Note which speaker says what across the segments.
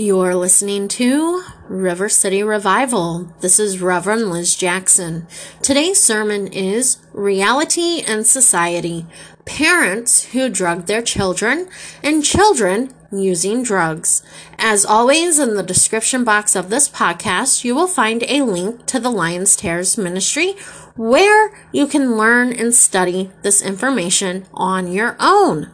Speaker 1: You're listening to River City Revival. This is Reverend Liz Jackson. Today's sermon is Reality and Society Parents Who Drug Their Children and Children Using Drugs. As always, in the description box of this podcast, you will find a link to the Lions Tears Ministry where you can learn and study this information on your own.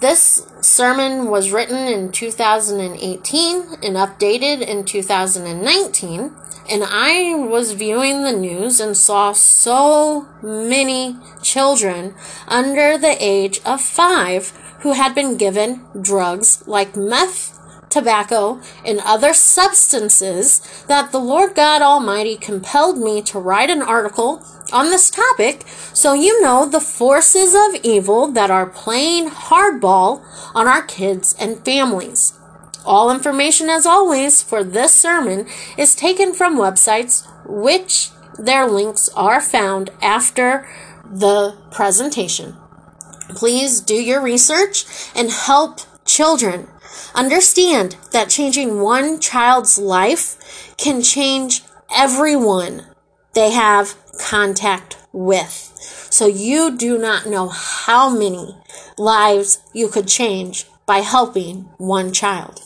Speaker 1: This sermon was written in 2018 and updated in 2019. And I was viewing the news and saw so many children under the age of five who had been given drugs like meth tobacco, and other substances that the Lord God Almighty compelled me to write an article on this topic so you know the forces of evil that are playing hardball on our kids and families. All information, as always, for this sermon is taken from websites which their links are found after the presentation. Please do your research and help children Understand that changing one child's life can change everyone they have contact with. So you do not know how many lives you could change by helping one child.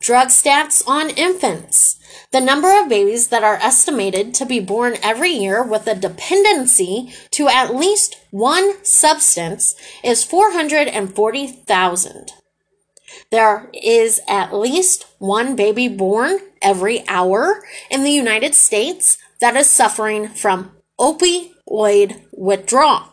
Speaker 1: Drug stats on infants. The number of babies that are estimated to be born every year with a dependency to at least one substance is 440,000. There is at least one baby born every hour in the United States that is suffering from opioid withdrawal.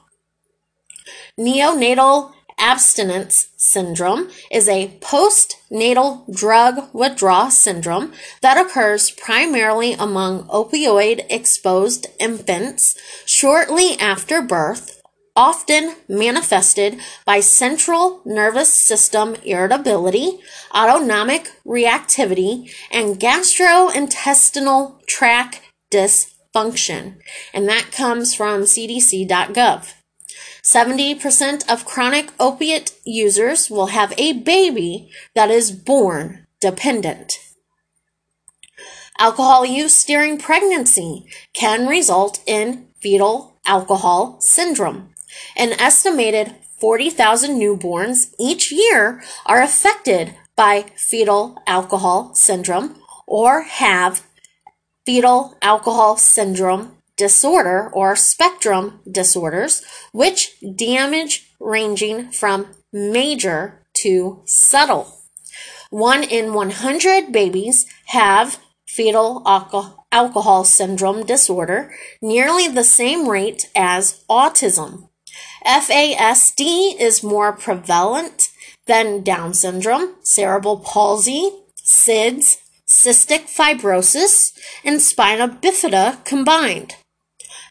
Speaker 1: Neonatal abstinence syndrome is a postnatal drug withdrawal syndrome that occurs primarily among opioid exposed infants shortly after birth often manifested by central nervous system irritability, autonomic reactivity, and gastrointestinal tract dysfunction. And that comes from cdc.gov. 70% of chronic opiate users will have a baby that is born dependent. Alcohol use during pregnancy can result in fetal alcohol syndrome. An estimated 40,000 newborns each year are affected by fetal alcohol syndrome or have fetal alcohol syndrome disorder or spectrum disorders, which damage ranging from major to subtle. One in 100 babies have fetal alcohol syndrome disorder, nearly the same rate as autism. FASD is more prevalent than Down syndrome, cerebral palsy, SIDS, cystic fibrosis, and spina bifida combined.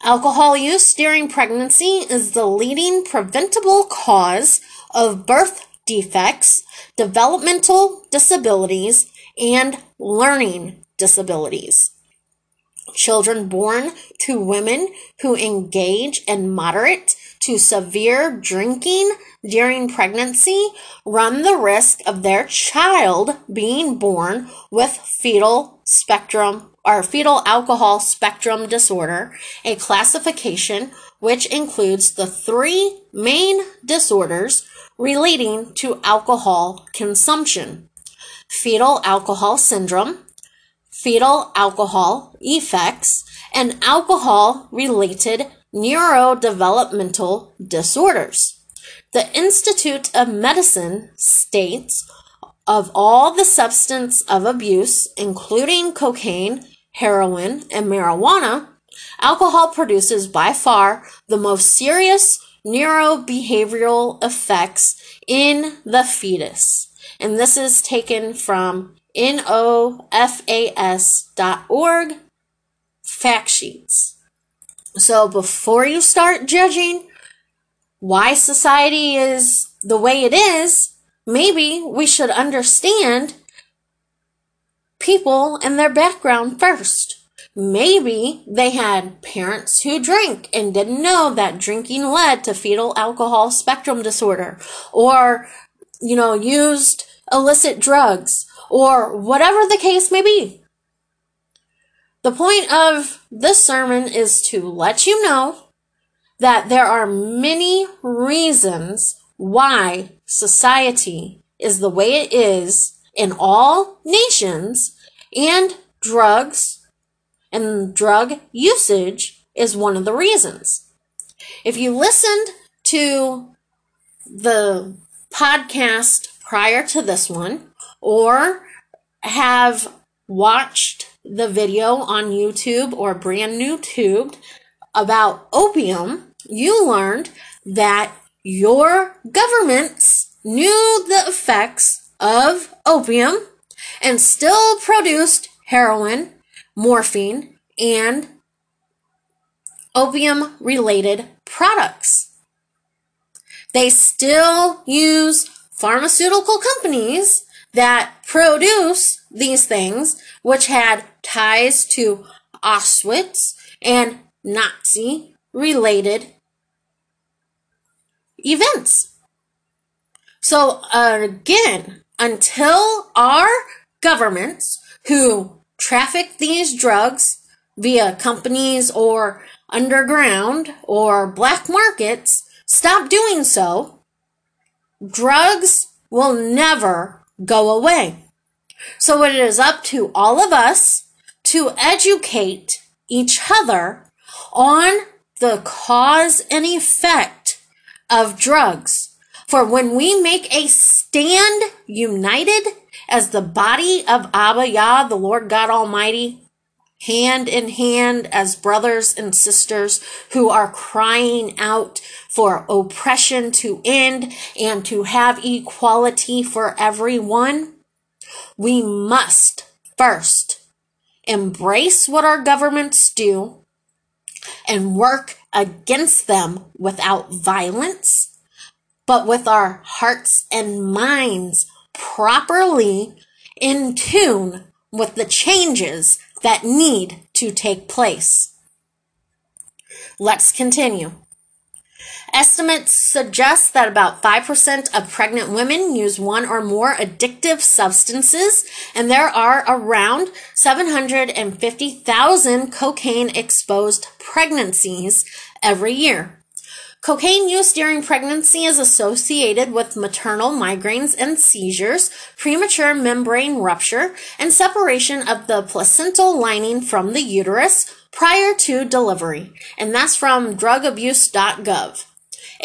Speaker 1: Alcohol use during pregnancy is the leading preventable cause of birth defects, developmental disabilities, and learning disabilities. Children born to women who engage in moderate to severe drinking during pregnancy run the risk of their child being born with fetal spectrum or fetal alcohol spectrum disorder, a classification which includes the three main disorders relating to alcohol consumption. Fetal alcohol syndrome, fetal alcohol effects, and alcohol related neurodevelopmental disorders. The Institute of Medicine states of all the substance of abuse, including cocaine, heroin, and marijuana, alcohol produces by far the most serious neurobehavioral effects in the fetus. And this is taken from nofas.org fact sheets. So before you start judging why society is the way it is, maybe we should understand people and their background first. Maybe they had parents who drink and didn't know that drinking led to fetal alcohol spectrum disorder. Or you know, used illicit drugs or whatever the case may be. The point of this sermon is to let you know that there are many reasons why society is the way it is in all nations and drugs and drug usage is one of the reasons. If you listened to the podcast prior to this one or have watched the video on YouTube or brand new tubed about opium, you learned that your governments knew the effects of opium and still produced heroin, morphine, and opium related products. They still use pharmaceutical companies that produce these things, which had ties to Auschwitz and Nazi related events. So again, until our governments who traffic these drugs via companies or underground or black markets stop doing so, drugs will never go away. So it is up to all of us to educate each other on the cause and effect of drugs. For when we make a stand united as the body of Abba Yah, the Lord God Almighty, hand in hand as brothers and sisters who are crying out for oppression to end and to have equality for everyone, we must first embrace what our governments do and work against them without violence, but with our hearts and minds properly in tune with the changes that need to take place. Let's continue. Estimates suggest that about 5% of pregnant women use one or more addictive substances, and there are around 750,000 cocaine exposed pregnancies every year. Cocaine use during pregnancy is associated with maternal migraines and seizures, premature membrane rupture, and separation of the placental lining from the uterus prior to delivery. And that's from drugabuse.gov.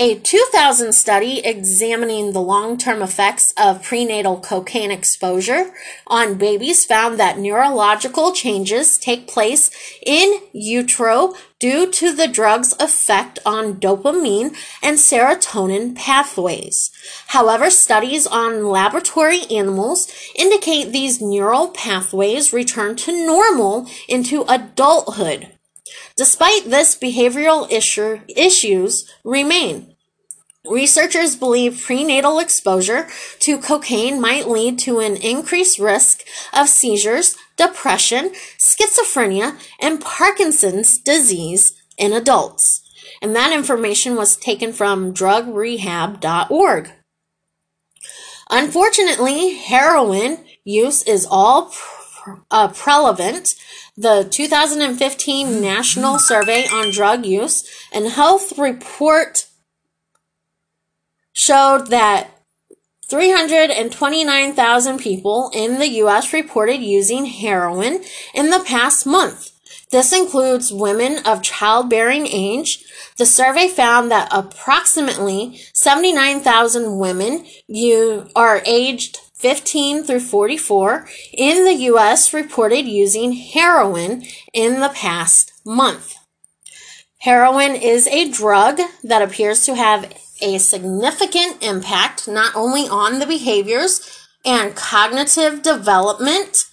Speaker 1: A 2000 study examining the long-term effects of prenatal cocaine exposure on babies found that neurological changes take place in utero due to the drug's effect on dopamine and serotonin pathways. However, studies on laboratory animals indicate these neural pathways return to normal into adulthood. Despite this, behavioral issue, issues remain. Researchers believe prenatal exposure to cocaine might lead to an increased risk of seizures, depression, schizophrenia, and Parkinson's disease in adults. And that information was taken from drugrehab.org. Unfortunately, heroin use is all uh, prevalent the 2015 National Survey on Drug Use and Health report showed that 329,000 people in the US reported using heroin in the past month. This includes women of childbearing age. The survey found that approximately 79,000 women you are aged 15 through 44 in the US reported using heroin in the past month. Heroin is a drug that appears to have a significant impact not only on the behaviors and cognitive development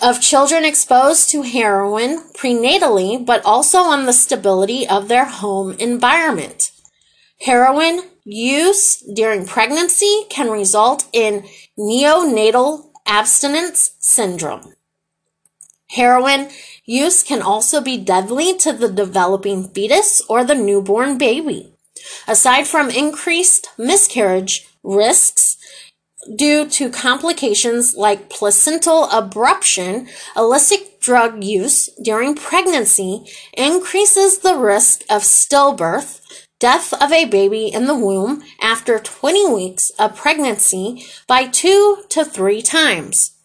Speaker 1: of children exposed to heroin prenatally, but also on the stability of their home environment. Heroin use during pregnancy can result in neonatal abstinence syndrome. Heroin use can also be deadly to the developing fetus or the newborn baby. Aside from increased miscarriage risks due to complications like placental abruption, illicit drug use during pregnancy increases the risk of stillbirth, death of a baby in the womb after 20 weeks of pregnancy by two to three times.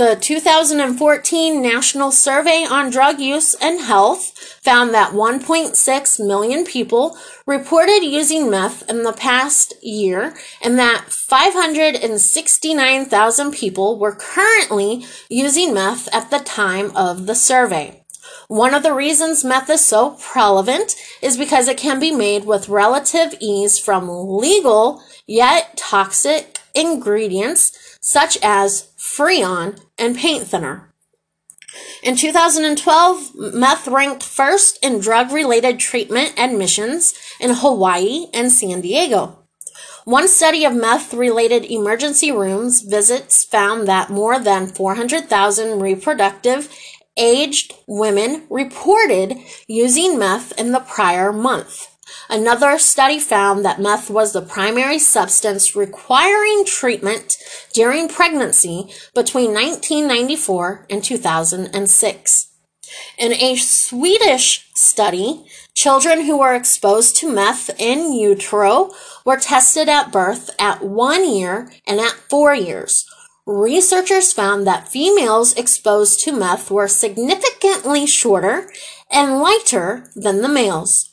Speaker 1: The 2014 National Survey on Drug Use and Health found that 1.6 million people reported using meth in the past year and that 569,000 people were currently using meth at the time of the survey. One of the reasons meth is so prevalent is because it can be made with relative ease from legal yet toxic ingredients such as Freon, and paint thinner. In 2012, meth ranked first in drug related treatment admissions in Hawaii and San Diego. One study of meth related emergency rooms visits found that more than 400,000 reproductive aged women reported using meth in the prior month. Another study found that meth was the primary substance requiring treatment during pregnancy between 1994 and 2006. In a Swedish study, children who were exposed to meth in utero were tested at birth at one year and at four years. Researchers found that females exposed to meth were significantly shorter and lighter than the males.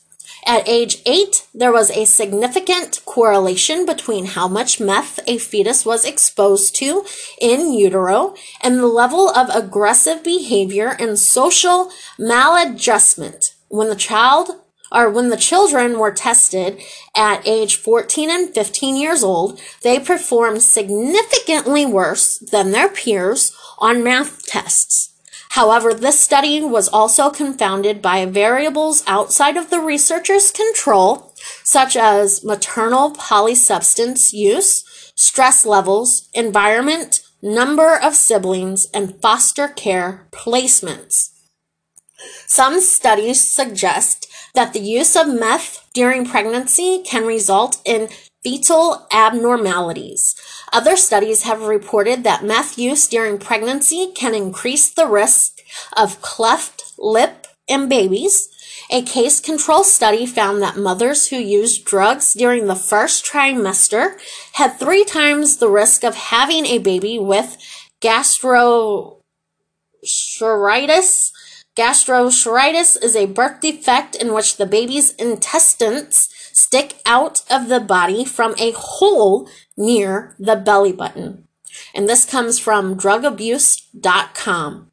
Speaker 1: At age 8, there was a significant correlation between how much meth a fetus was exposed to in utero and the level of aggressive behavior and social maladjustment. When the child or when the children were tested at age 14 and 15 years old, they performed significantly worse than their peers on math tests. However, this study was also confounded by variables outside of the researcher's control, such as maternal polysubstance use, stress levels, environment, number of siblings, and foster care placements. Some studies suggest that the use of meth during pregnancy can result in fetal abnormalities. Other studies have reported that meth use during pregnancy can increase the risk of cleft lip in babies. A case control study found that mothers who used drugs during the first trimester had three times the risk of having a baby with gastroenteritis. Gastroenteritis is a birth defect in which the baby's intestines stick out of the body from a hole near the belly button. And this comes from drugabuse.com.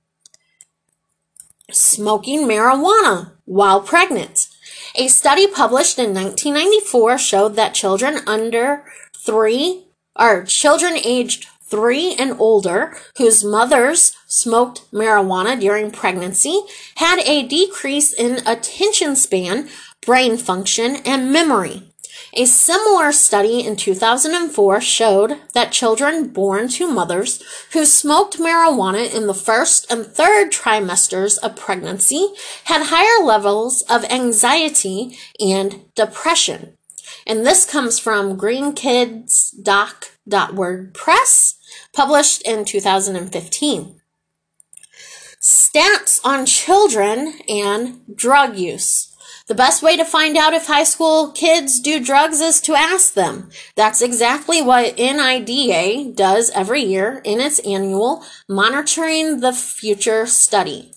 Speaker 1: Smoking marijuana while pregnant. A study published in 1994 showed that children under three, or children aged three and older whose mothers smoked marijuana during pregnancy had a decrease in attention span, brain function, and memory. A similar study in 2004 showed that children born to mothers who smoked marijuana in the first and third trimesters of pregnancy had higher levels of anxiety and depression. And this comes from greenkidsdoc.wordpress, published in 2015. Stats on children and drug use. The best way to find out if high school kids do drugs is to ask them. That's exactly what NIDA does every year in its annual Monitoring the Future study.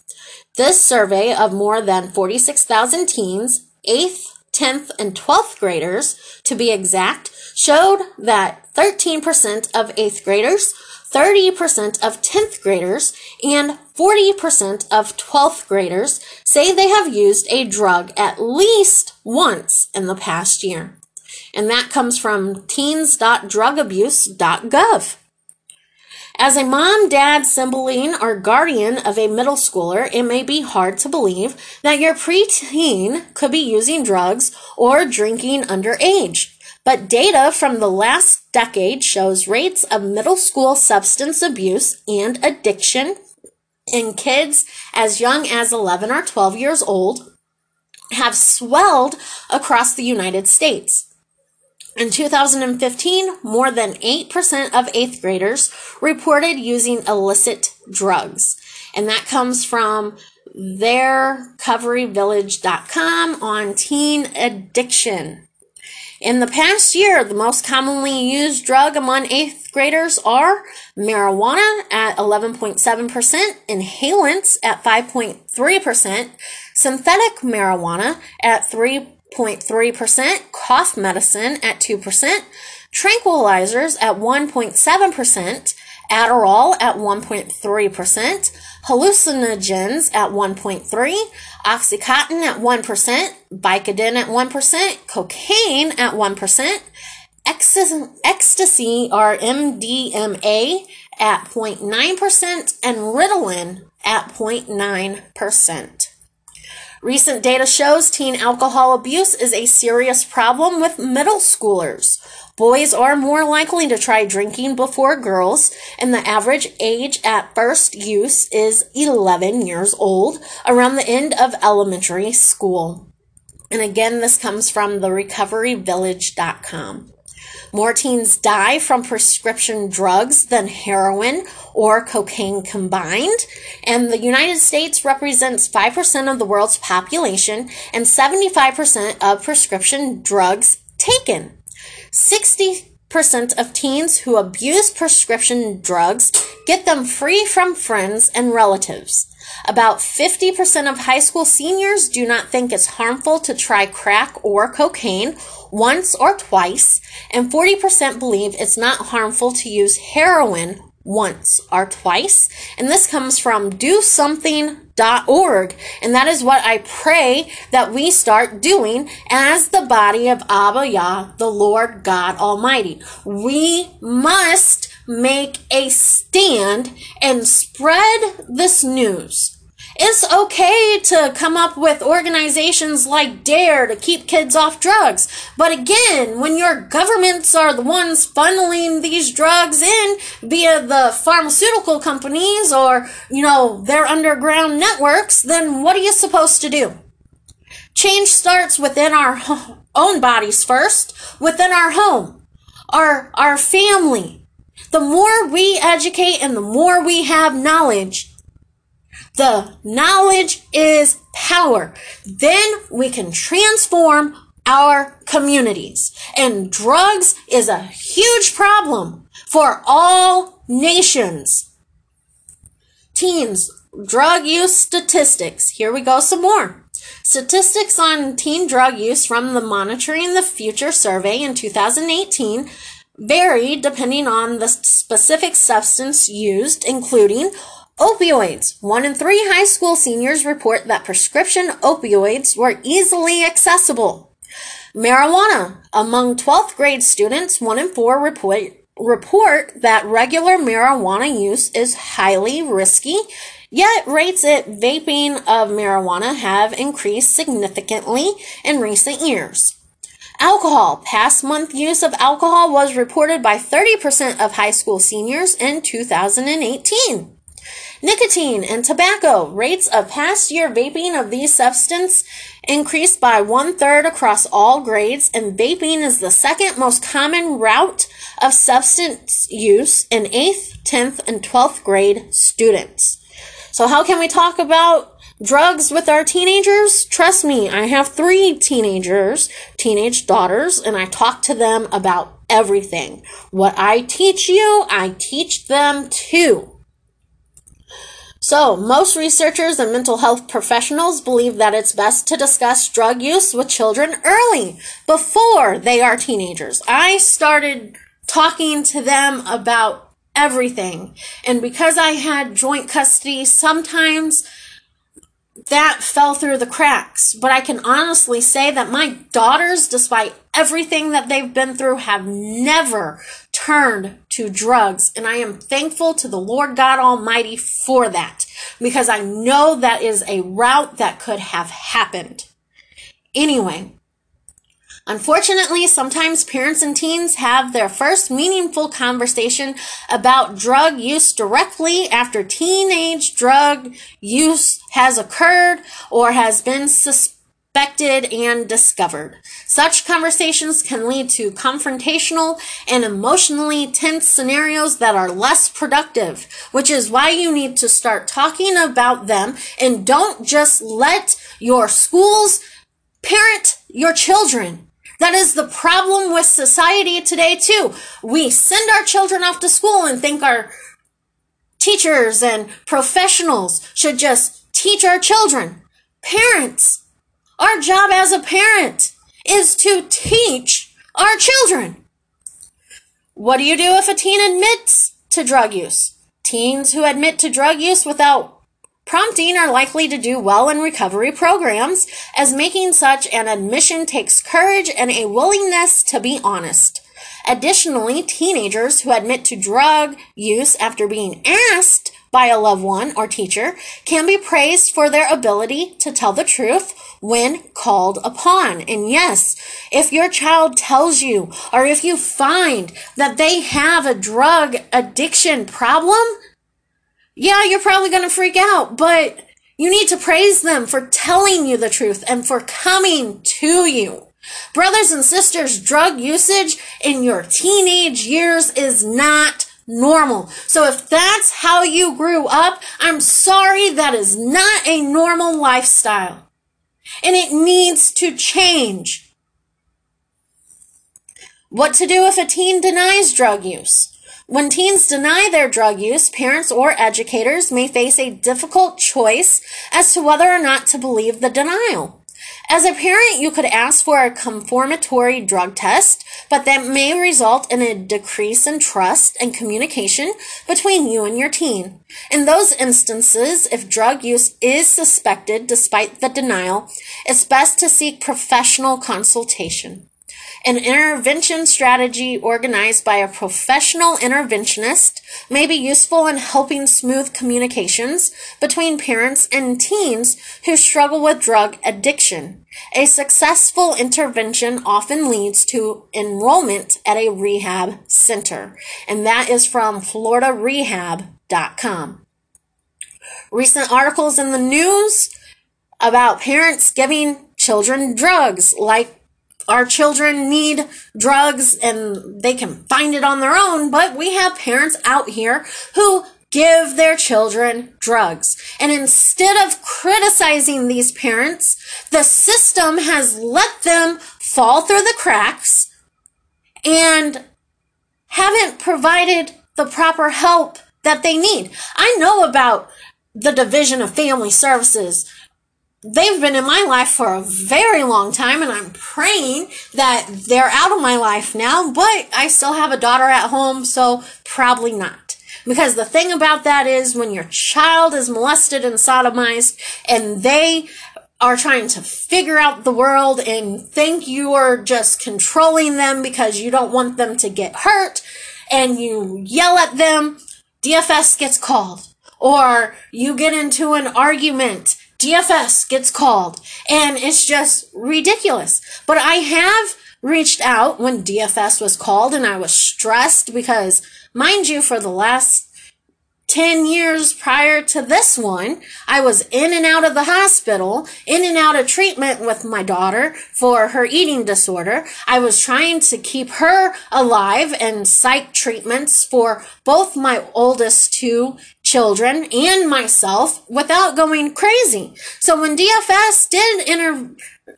Speaker 1: This survey of more than 46,000 teens, 8th, 10th, and 12th graders, to be exact, showed that 13% of 8th graders 30% of 10th graders and 40% of 12th graders say they have used a drug at least once in the past year. And that comes from teens.drugabuse.gov. As a mom, dad, sibling, or guardian of a middle schooler, it may be hard to believe that your preteen could be using drugs or drinking underage. But data from the last decade shows rates of middle school substance abuse and addiction in kids as young as 11 or 12 years old have swelled across the United States. In 2015, more than 8% of eighth graders reported using illicit drugs. And that comes from therecoveryvillage.com on teen addiction. In the past year, the most commonly used drug among eighth graders are marijuana at 11.7%, inhalants at 5.3%, synthetic marijuana at 3.3%, cough medicine at 2%, tranquilizers at 1.7%, Adderall at 1.3%, hallucinogens at 1.3, Oxycontin at 1%, Vicodin at 1%, cocaine at 1%, ecstasy or MDMA at 0.9%, and Ritalin at 0.9%. Recent data shows teen alcohol abuse is a serious problem with middle schoolers. Boys are more likely to try drinking before girls, and the average age at first use is 11 years old, around the end of elementary school. And again, this comes from the recoveryvillage.com. More teens die from prescription drugs than heroin or cocaine combined. And the United States represents 5% of the world's population and 75% of prescription drugs taken. 60% of teens who abuse prescription drugs get them free from friends and relatives. About 50% of high school seniors do not think it's harmful to try crack or cocaine once or twice, and 40% believe it's not harmful to use heroin once or twice. And this comes from dosomething.org. And that is what I pray that we start doing as the body of Abba Yah, the Lord God Almighty. We must make a stand and spread this news. It's okay to come up with organizations like DARE to keep kids off drugs. But again, when your governments are the ones funneling these drugs in via the pharmaceutical companies or, you know, their underground networks, then what are you supposed to do? Change starts within our own bodies first, within our home, our, our family. The more we educate and the more we have knowledge, the knowledge is power. Then we can transform our communities. And drugs is a huge problem for all nations. Teens, drug use statistics. Here we go some more. Statistics on teen drug use from the Monitoring the Future survey in 2018 vary depending on the specific substance used, including Opioids. One in three high school seniors report that prescription opioids were easily accessible. Marijuana. Among 12th grade students, one in four report, report that regular marijuana use is highly risky, yet rates at vaping of marijuana have increased significantly in recent years. Alcohol. Past month use of alcohol was reported by 30% of high school seniors in 2018. Nicotine and tobacco rates of past year vaping of these substances increased by one third across all grades, and vaping is the second most common route of substance use in 8th, 10th, and 12th grade students. So, how can we talk about drugs with our teenagers? Trust me, I have three teenagers, teenage daughters, and I talk to them about everything. What I teach you, I teach them too. So, most researchers and mental health professionals believe that it's best to discuss drug use with children early, before they are teenagers. I started talking to them about everything. And because I had joint custody, sometimes that fell through the cracks. But I can honestly say that my daughters, despite everything that they've been through, have never turned to drugs. And I am thankful to the Lord God Almighty for that because I know that is a route that could have happened. Anyway, Unfortunately, sometimes parents and teens have their first meaningful conversation about drug use directly after teenage drug use has occurred or has been suspected suspected and discovered. Such conversations can lead to confrontational and emotionally tense scenarios that are less productive, which is why you need to start talking about them and don't just let your schools parent your children. That is the problem with society today too. We send our children off to school and think our teachers and professionals should just teach our children. Parents, our job as a parent is to teach our children. What do you do if a teen admits to drug use? Teens who admit to drug use without Prompting are likely to do well in recovery programs, as making such an admission takes courage and a willingness to be honest. Additionally, teenagers who admit to drug use after being asked by a loved one or teacher can be praised for their ability to tell the truth when called upon. And yes, if your child tells you or if you find that they have a drug addiction problem, yeah, you're probably going to freak out, but you need to praise them for telling you the truth and for coming to you. Brothers and sisters, drug usage in your teenage years is not normal. So if that's how you grew up, I'm sorry, that is not a normal lifestyle. And it needs to change. What to do if a teen denies drug use? When teens deny their drug use, parents or educators may face a difficult choice as to whether or not to believe the denial. As a parent, you could ask for a confirmatory drug test, but that may result in a decrease in trust and communication between you and your teen. In those instances, if drug use is suspected despite the denial, it's best to seek professional consultation. An intervention strategy organized by a professional interventionist may be useful in helping smooth communications between parents and teens who struggle with drug addiction. A successful intervention often leads to enrollment at a rehab center, and that is from FloridaRehab.com. Recent articles in the news about parents giving children drugs like our children need drugs and they can find it on their own, but we have parents out here who give their children drugs. And instead of criticizing these parents, the system has let them fall through the cracks and haven't provided the proper help that they need. I know about the Division of Family Services they've been in my life for a very long time and I'm praying that they're out of my life now, but I still have a daughter at home, so probably not. Because the thing about that is when your child is molested and sodomized and they are trying to figure out the world and think you are just controlling them because you don't want them to get hurt and you yell at them, DFS gets called. Or you get into an argument DFS gets called and it's just ridiculous. But I have reached out when DFS was called and I was stressed because, mind you, for the last 10 years prior to this one, I was in and out of the hospital, in and out of treatment with my daughter for her eating disorder. I was trying to keep her alive and psych treatments for both my oldest two children and myself without going crazy. So when DFS did enter,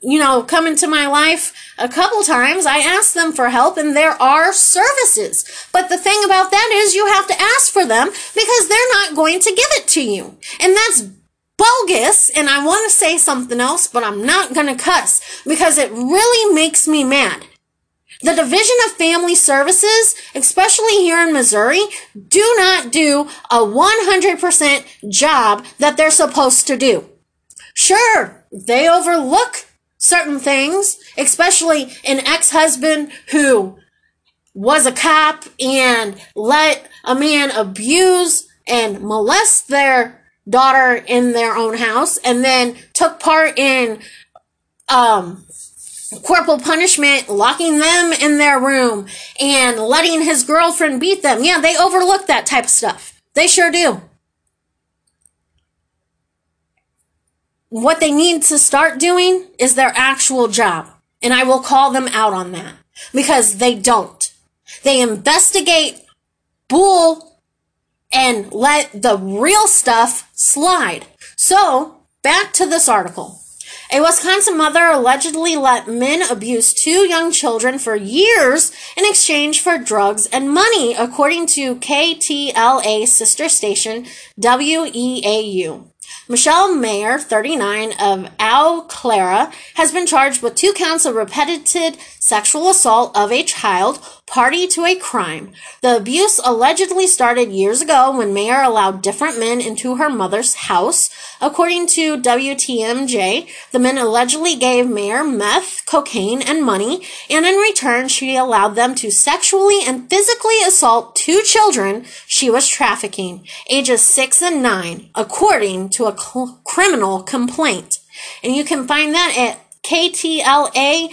Speaker 1: you know, come into my life a couple times, I asked them for help and there are services. But the thing about that is you have to ask for them because they're not going to give it to you. And that's bogus. And I want to say something else, but I'm not going to cuss because it really makes me mad. The Division of Family Services, especially here in Missouri, do not do a 100% job that they're supposed to do. Sure, they overlook certain things, especially an ex-husband who was a cop and let a man abuse and molest their daughter in their own house and then took part in um corporal punishment, locking them in their room, and letting his girlfriend beat them. Yeah, they overlook that type of stuff. They sure do. what they need to start doing is their actual job. And I will call them out on that because they don't. They investigate bull and let the real stuff slide. So, back to this article. A Wisconsin mother allegedly let men abuse two young children for years in exchange for drugs and money, according to KTLA sister station WEAU. Michelle Mayer, 39, of Eau Claire, has been charged with two counts of repeated sexual assault of a child, party to a crime. The abuse allegedly started years ago when Mayer allowed different men into her mother's house. According to WTMJ, the men allegedly gave Mayer meth, cocaine, and money, and in return, she allowed them to sexually and physically assault two children she was trafficking, ages six and nine, according to a cl- criminal complaint. And you can find that at ktla.com.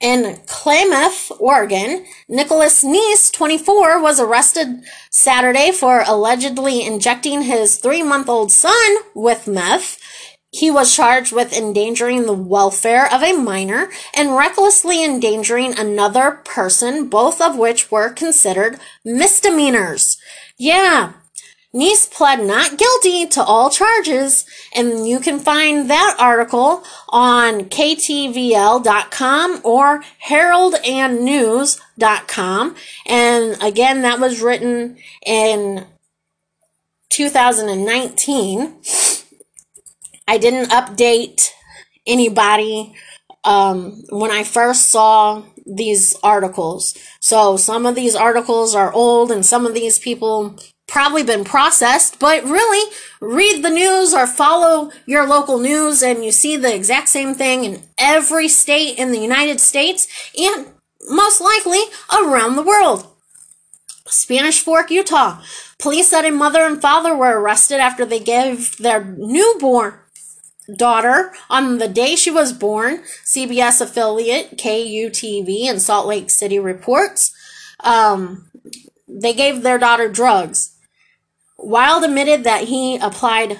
Speaker 1: In Klamath, Oregon, Nicholas Neese, 24, was arrested Saturday for allegedly injecting his three month old son with meth. He was charged with endangering the welfare of a minor and recklessly endangering another person, both of which were considered misdemeanors. Yeah, Neese pled not guilty to all charges, and you can find that article on ktvl.com or heraldandnews.com. And again, that was written in 2019. I didn't update anybody um, when I first saw these articles. So some of these articles are old and some of these people probably been processed, but really read the news or follow your local news and you see the exact same thing in every state in the United States and most likely around the world. Spanish Fork, Utah. Police said a mother and father were arrested after they gave their newborn daughter on the day she was born. CBS affiliate KUTV in Salt Lake City reports. Um, they gave their daughter drugs. Wild admitted that he applied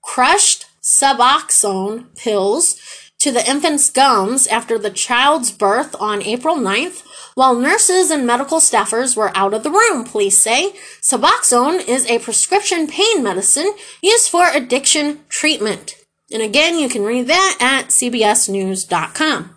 Speaker 1: crushed Suboxone pills to the infant's gums after the child's birth on April 9th, while nurses and medical staffers were out of the room, police say. Suboxone is a prescription pain medicine used for addiction treatment. And again, you can read that at cbsnews.com.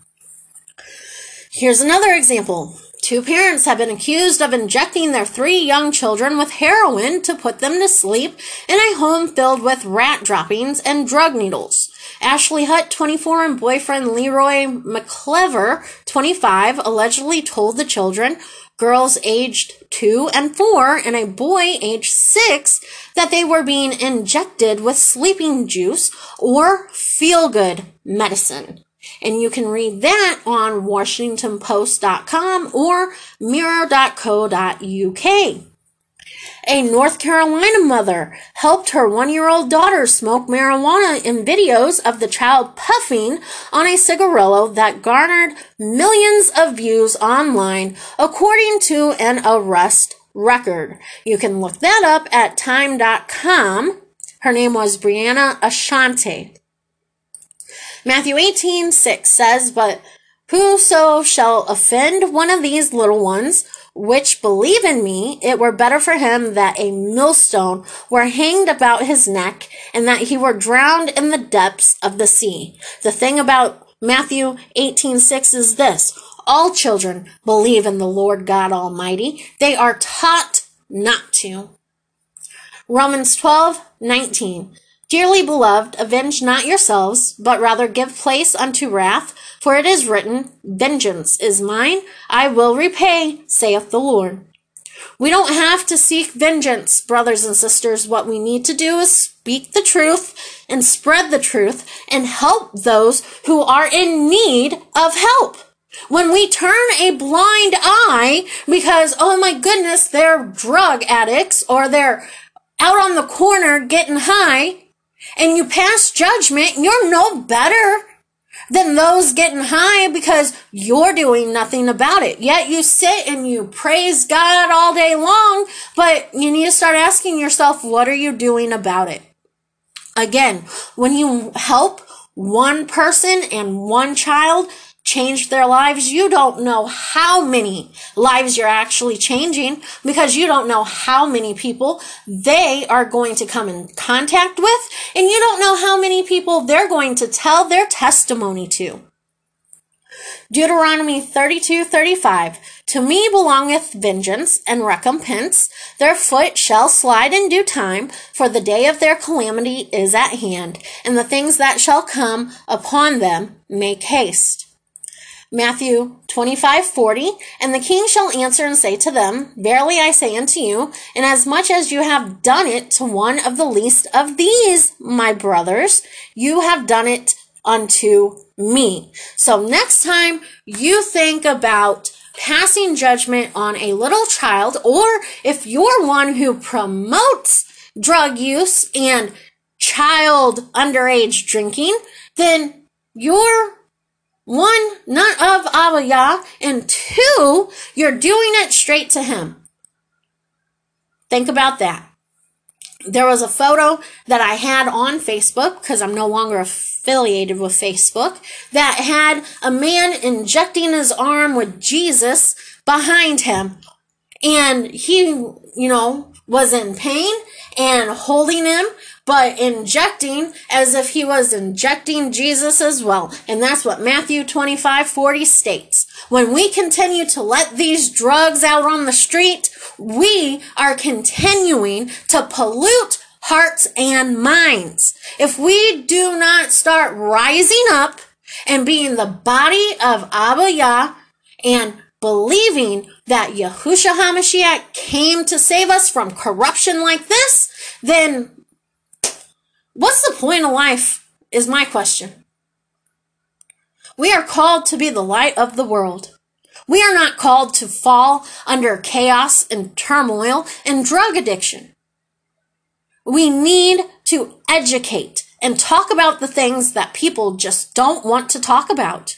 Speaker 1: Here's another example. Two parents have been accused of injecting their three young children with heroin to put them to sleep in a home filled with rat droppings and drug needles. Ashley Hutt, 24, and boyfriend Leroy McClever, 25, allegedly told the children, girls aged 2 and 4 and a boy aged 6, that they were being injected with sleeping juice or feel good medicine. And you can read that on WashingtonPost.com or Mirror.co.uk. A North Carolina mother helped her one year old daughter smoke marijuana in videos of the child puffing on a cigarillo that garnered millions of views online, according to an arrest record. You can look that up at time.com. Her name was Brianna Ashante. Matthew 18, 6 says, But whoso shall offend one of these little ones, which believe in me, it were better for him that a millstone were hanged about his neck, and that he were drowned in the depths of the sea. The thing about Matthew 18, 6 is this. All children believe in the Lord God Almighty. They are taught not to. Romans 12, 19. Dearly beloved, avenge not yourselves, but rather give place unto wrath, for it is written, Vengeance is mine, I will repay, saith the Lord. We don't have to seek vengeance, brothers and sisters. What we need to do is speak the truth and spread the truth and help those who are in need of help. When we turn a blind eye because, oh my goodness, they're drug addicts or they're out on the corner getting high, and you pass judgment, you're no better than those getting high because you're doing nothing about it. Yet you sit and you praise God all day long, but you need to start asking yourself, what are you doing about it? Again, when you help one person and one child change their lives, you don't know how many lives you're actually changing because you don't know how many people they are going to come in contact with and you don't know how many people they're going to tell their testimony to. Deuteronomy 32 35. To me belongeth vengeance and recompense. Their foot shall slide in due time, for the day of their calamity is at hand, and the things that shall come upon them make haste. Matthew 25, 40. And the king shall answer and say to them, Verily I say unto you, inasmuch as you have done it to one of the least of these, my brothers, you have done it unto me. So next time you think about passing judgment on a little child, or if you're one who promotes drug use and child underage drinking, then you're one, not of Abba and two, you're doing it straight to him. Think about that. There was a photo that I had on Facebook because I'm no longer affiliated with Facebook that had a man injecting his arm with Jesus behind him. And he, you know, was in pain and holding him, but injecting as if he was injecting Jesus as well. And that's what Matthew 25 40 states. When we continue to let these drugs out on the street, we are continuing to pollute hearts and minds. If we do not start rising up and being the body of Abba Yah and believing that Yahushua HaMashiach came to save us from corruption like this, then what's the point of life is my question. We are called to be the light of the world. We are not called to fall under chaos and turmoil and drug addiction. We need to educate and talk about the things that people just don't want to talk about.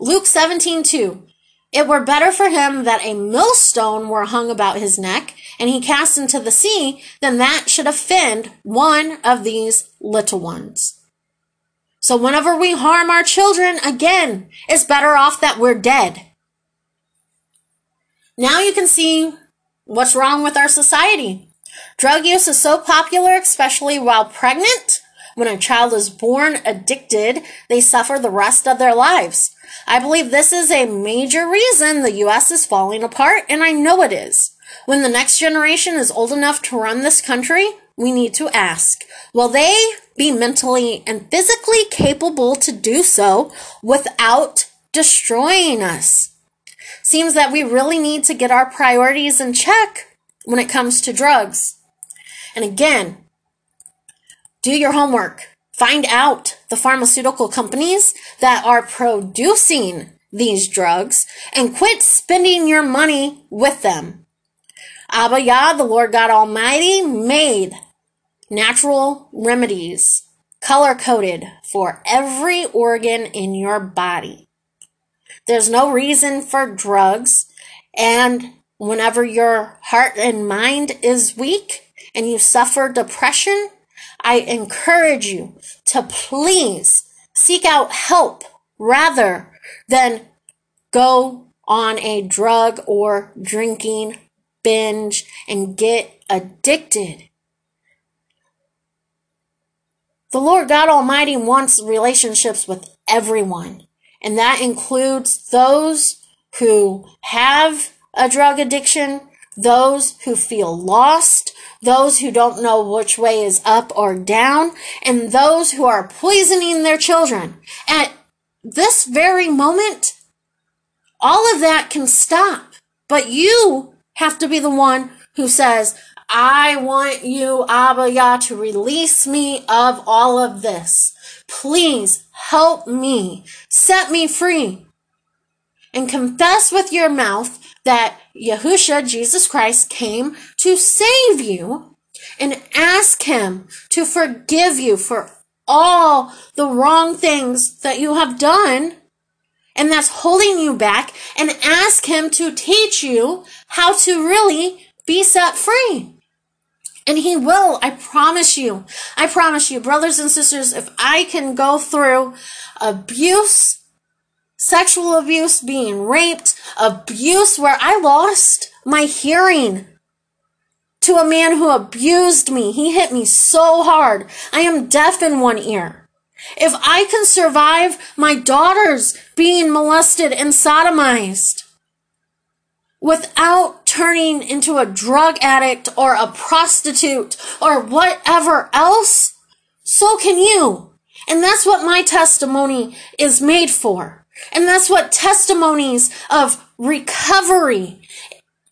Speaker 1: Luke 17, 2. It were better for him that a millstone were hung about his neck and he cast into the sea then that should offend one of these little ones. So whenever we harm our children, again, it's better off that we're dead. Now you can see what's wrong with our society. Drug use is so popular, especially while pregnant. When a child is born addicted, they suffer the rest of their lives. I believe this is a major reason the US is falling apart, and I know it is. When the next generation is old enough to run this country, we need to ask will they be mentally and physically capable to do so without destroying us? Seems that we really need to get our priorities in check when it comes to drugs. And again, do your homework. Find out the pharmaceutical companies that are producing these drugs and quit spending your money with them. Abba Yah, the Lord God Almighty, made natural remedies color coded for every organ in your body. There's no reason for drugs. And whenever your heart and mind is weak and you suffer depression, I encourage you to please seek out help rather than go on a drug or drinking binge and get addicted. The Lord God Almighty wants relationships with everyone, and that includes those who have a drug addiction, those who feel lost, those who don't know which way is up or down, and those who are poisoning their children. At this very moment, all of that can stop, but you have to be the one who says, I want you, Abba Yah, to release me of all of this. Please help me. Set me free. And confess with your mouth that Yahusha, Jesus Christ, came to save you and ask him to forgive you for all the wrong things that you have done and that's holding you back and ask him to teach you how to really be set free. And he will, I promise you. I promise you, brothers and sisters, if I can go through abuse, sexual abuse, being raped, abuse where I lost my hearing to a man who abused me. He hit me so hard. I am deaf in one ear. If I can survive my daughters being molested and sodomized without turning into a drug addict or a prostitute or whatever else, so can you. And that's what my testimony is made for. And that's what testimonies of recovery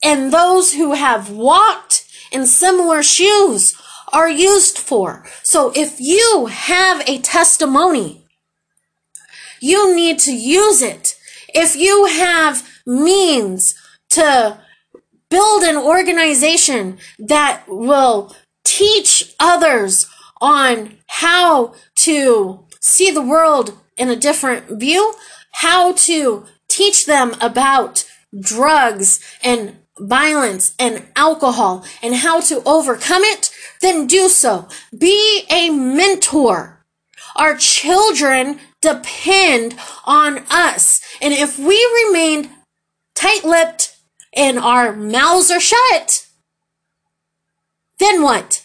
Speaker 1: and those who have walked in similar shoes are used for. So if you have a testimony, you need to use it. If you have means to build an organization that will teach others on how to see the world in a different view, how to teach them about drugs and violence and alcohol and how to overcome it, then do so. Be a mentor. Our children depend on us. And if we remain tight lipped and our mouths are shut, then what?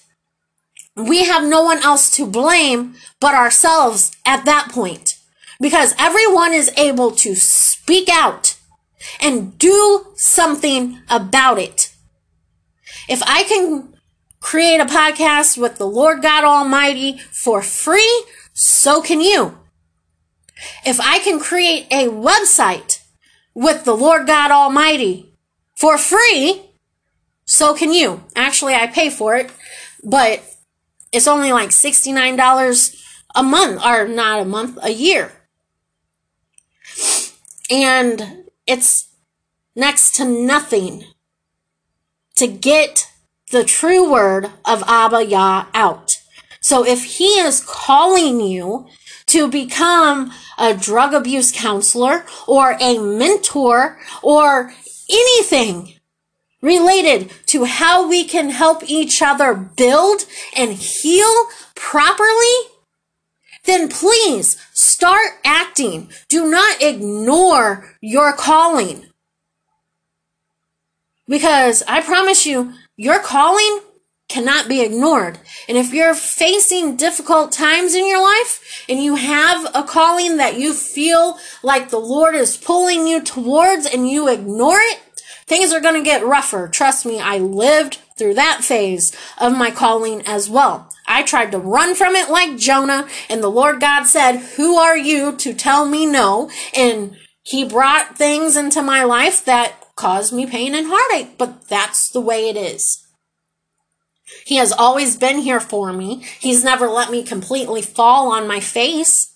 Speaker 1: We have no one else to blame but ourselves at that point. Because everyone is able to speak out and do something about it. If I can create a podcast with the Lord God Almighty for free, so can you. If I can create a website with the Lord God Almighty for free, so can you. Actually, I pay for it, but it's only like $69 a month, or not a month, a year. And it's next to nothing to get the true word of Abba Yah out. So if he is calling you to become a drug abuse counselor or a mentor or anything related to how we can help each other build and heal properly, then please start acting. Do not ignore your calling. Because I promise you, your calling cannot be ignored. And if you're facing difficult times in your life and you have a calling that you feel like the Lord is pulling you towards and you ignore it, things are going to get rougher. Trust me, I lived through that phase of my calling as well. I tried to run from it like Jonah, and the Lord God said, Who are you to tell me no? And He brought things into my life that caused me pain and heartache, but that's the way it is. He has always been here for me. He's never let me completely fall on my face.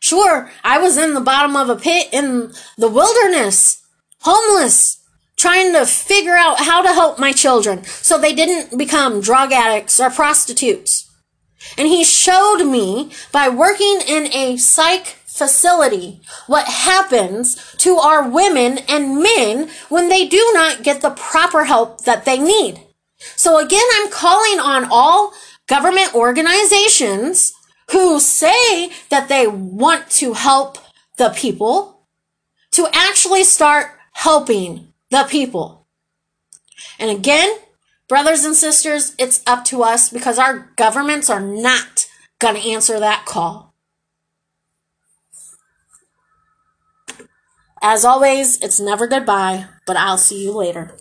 Speaker 1: Sure, I was in the bottom of a pit in the wilderness, homeless, trying to figure out how to help my children so they didn't become drug addicts or prostitutes. And he showed me by working in a psych facility what happens to our women and men when they do not get the proper help that they need. So again, I'm calling on all government organizations who say that they want to help the people to actually start helping the people. And again, brothers and sisters, it's up to us because our governments are not going to answer that call. As always, it's never goodbye, but I'll see you later.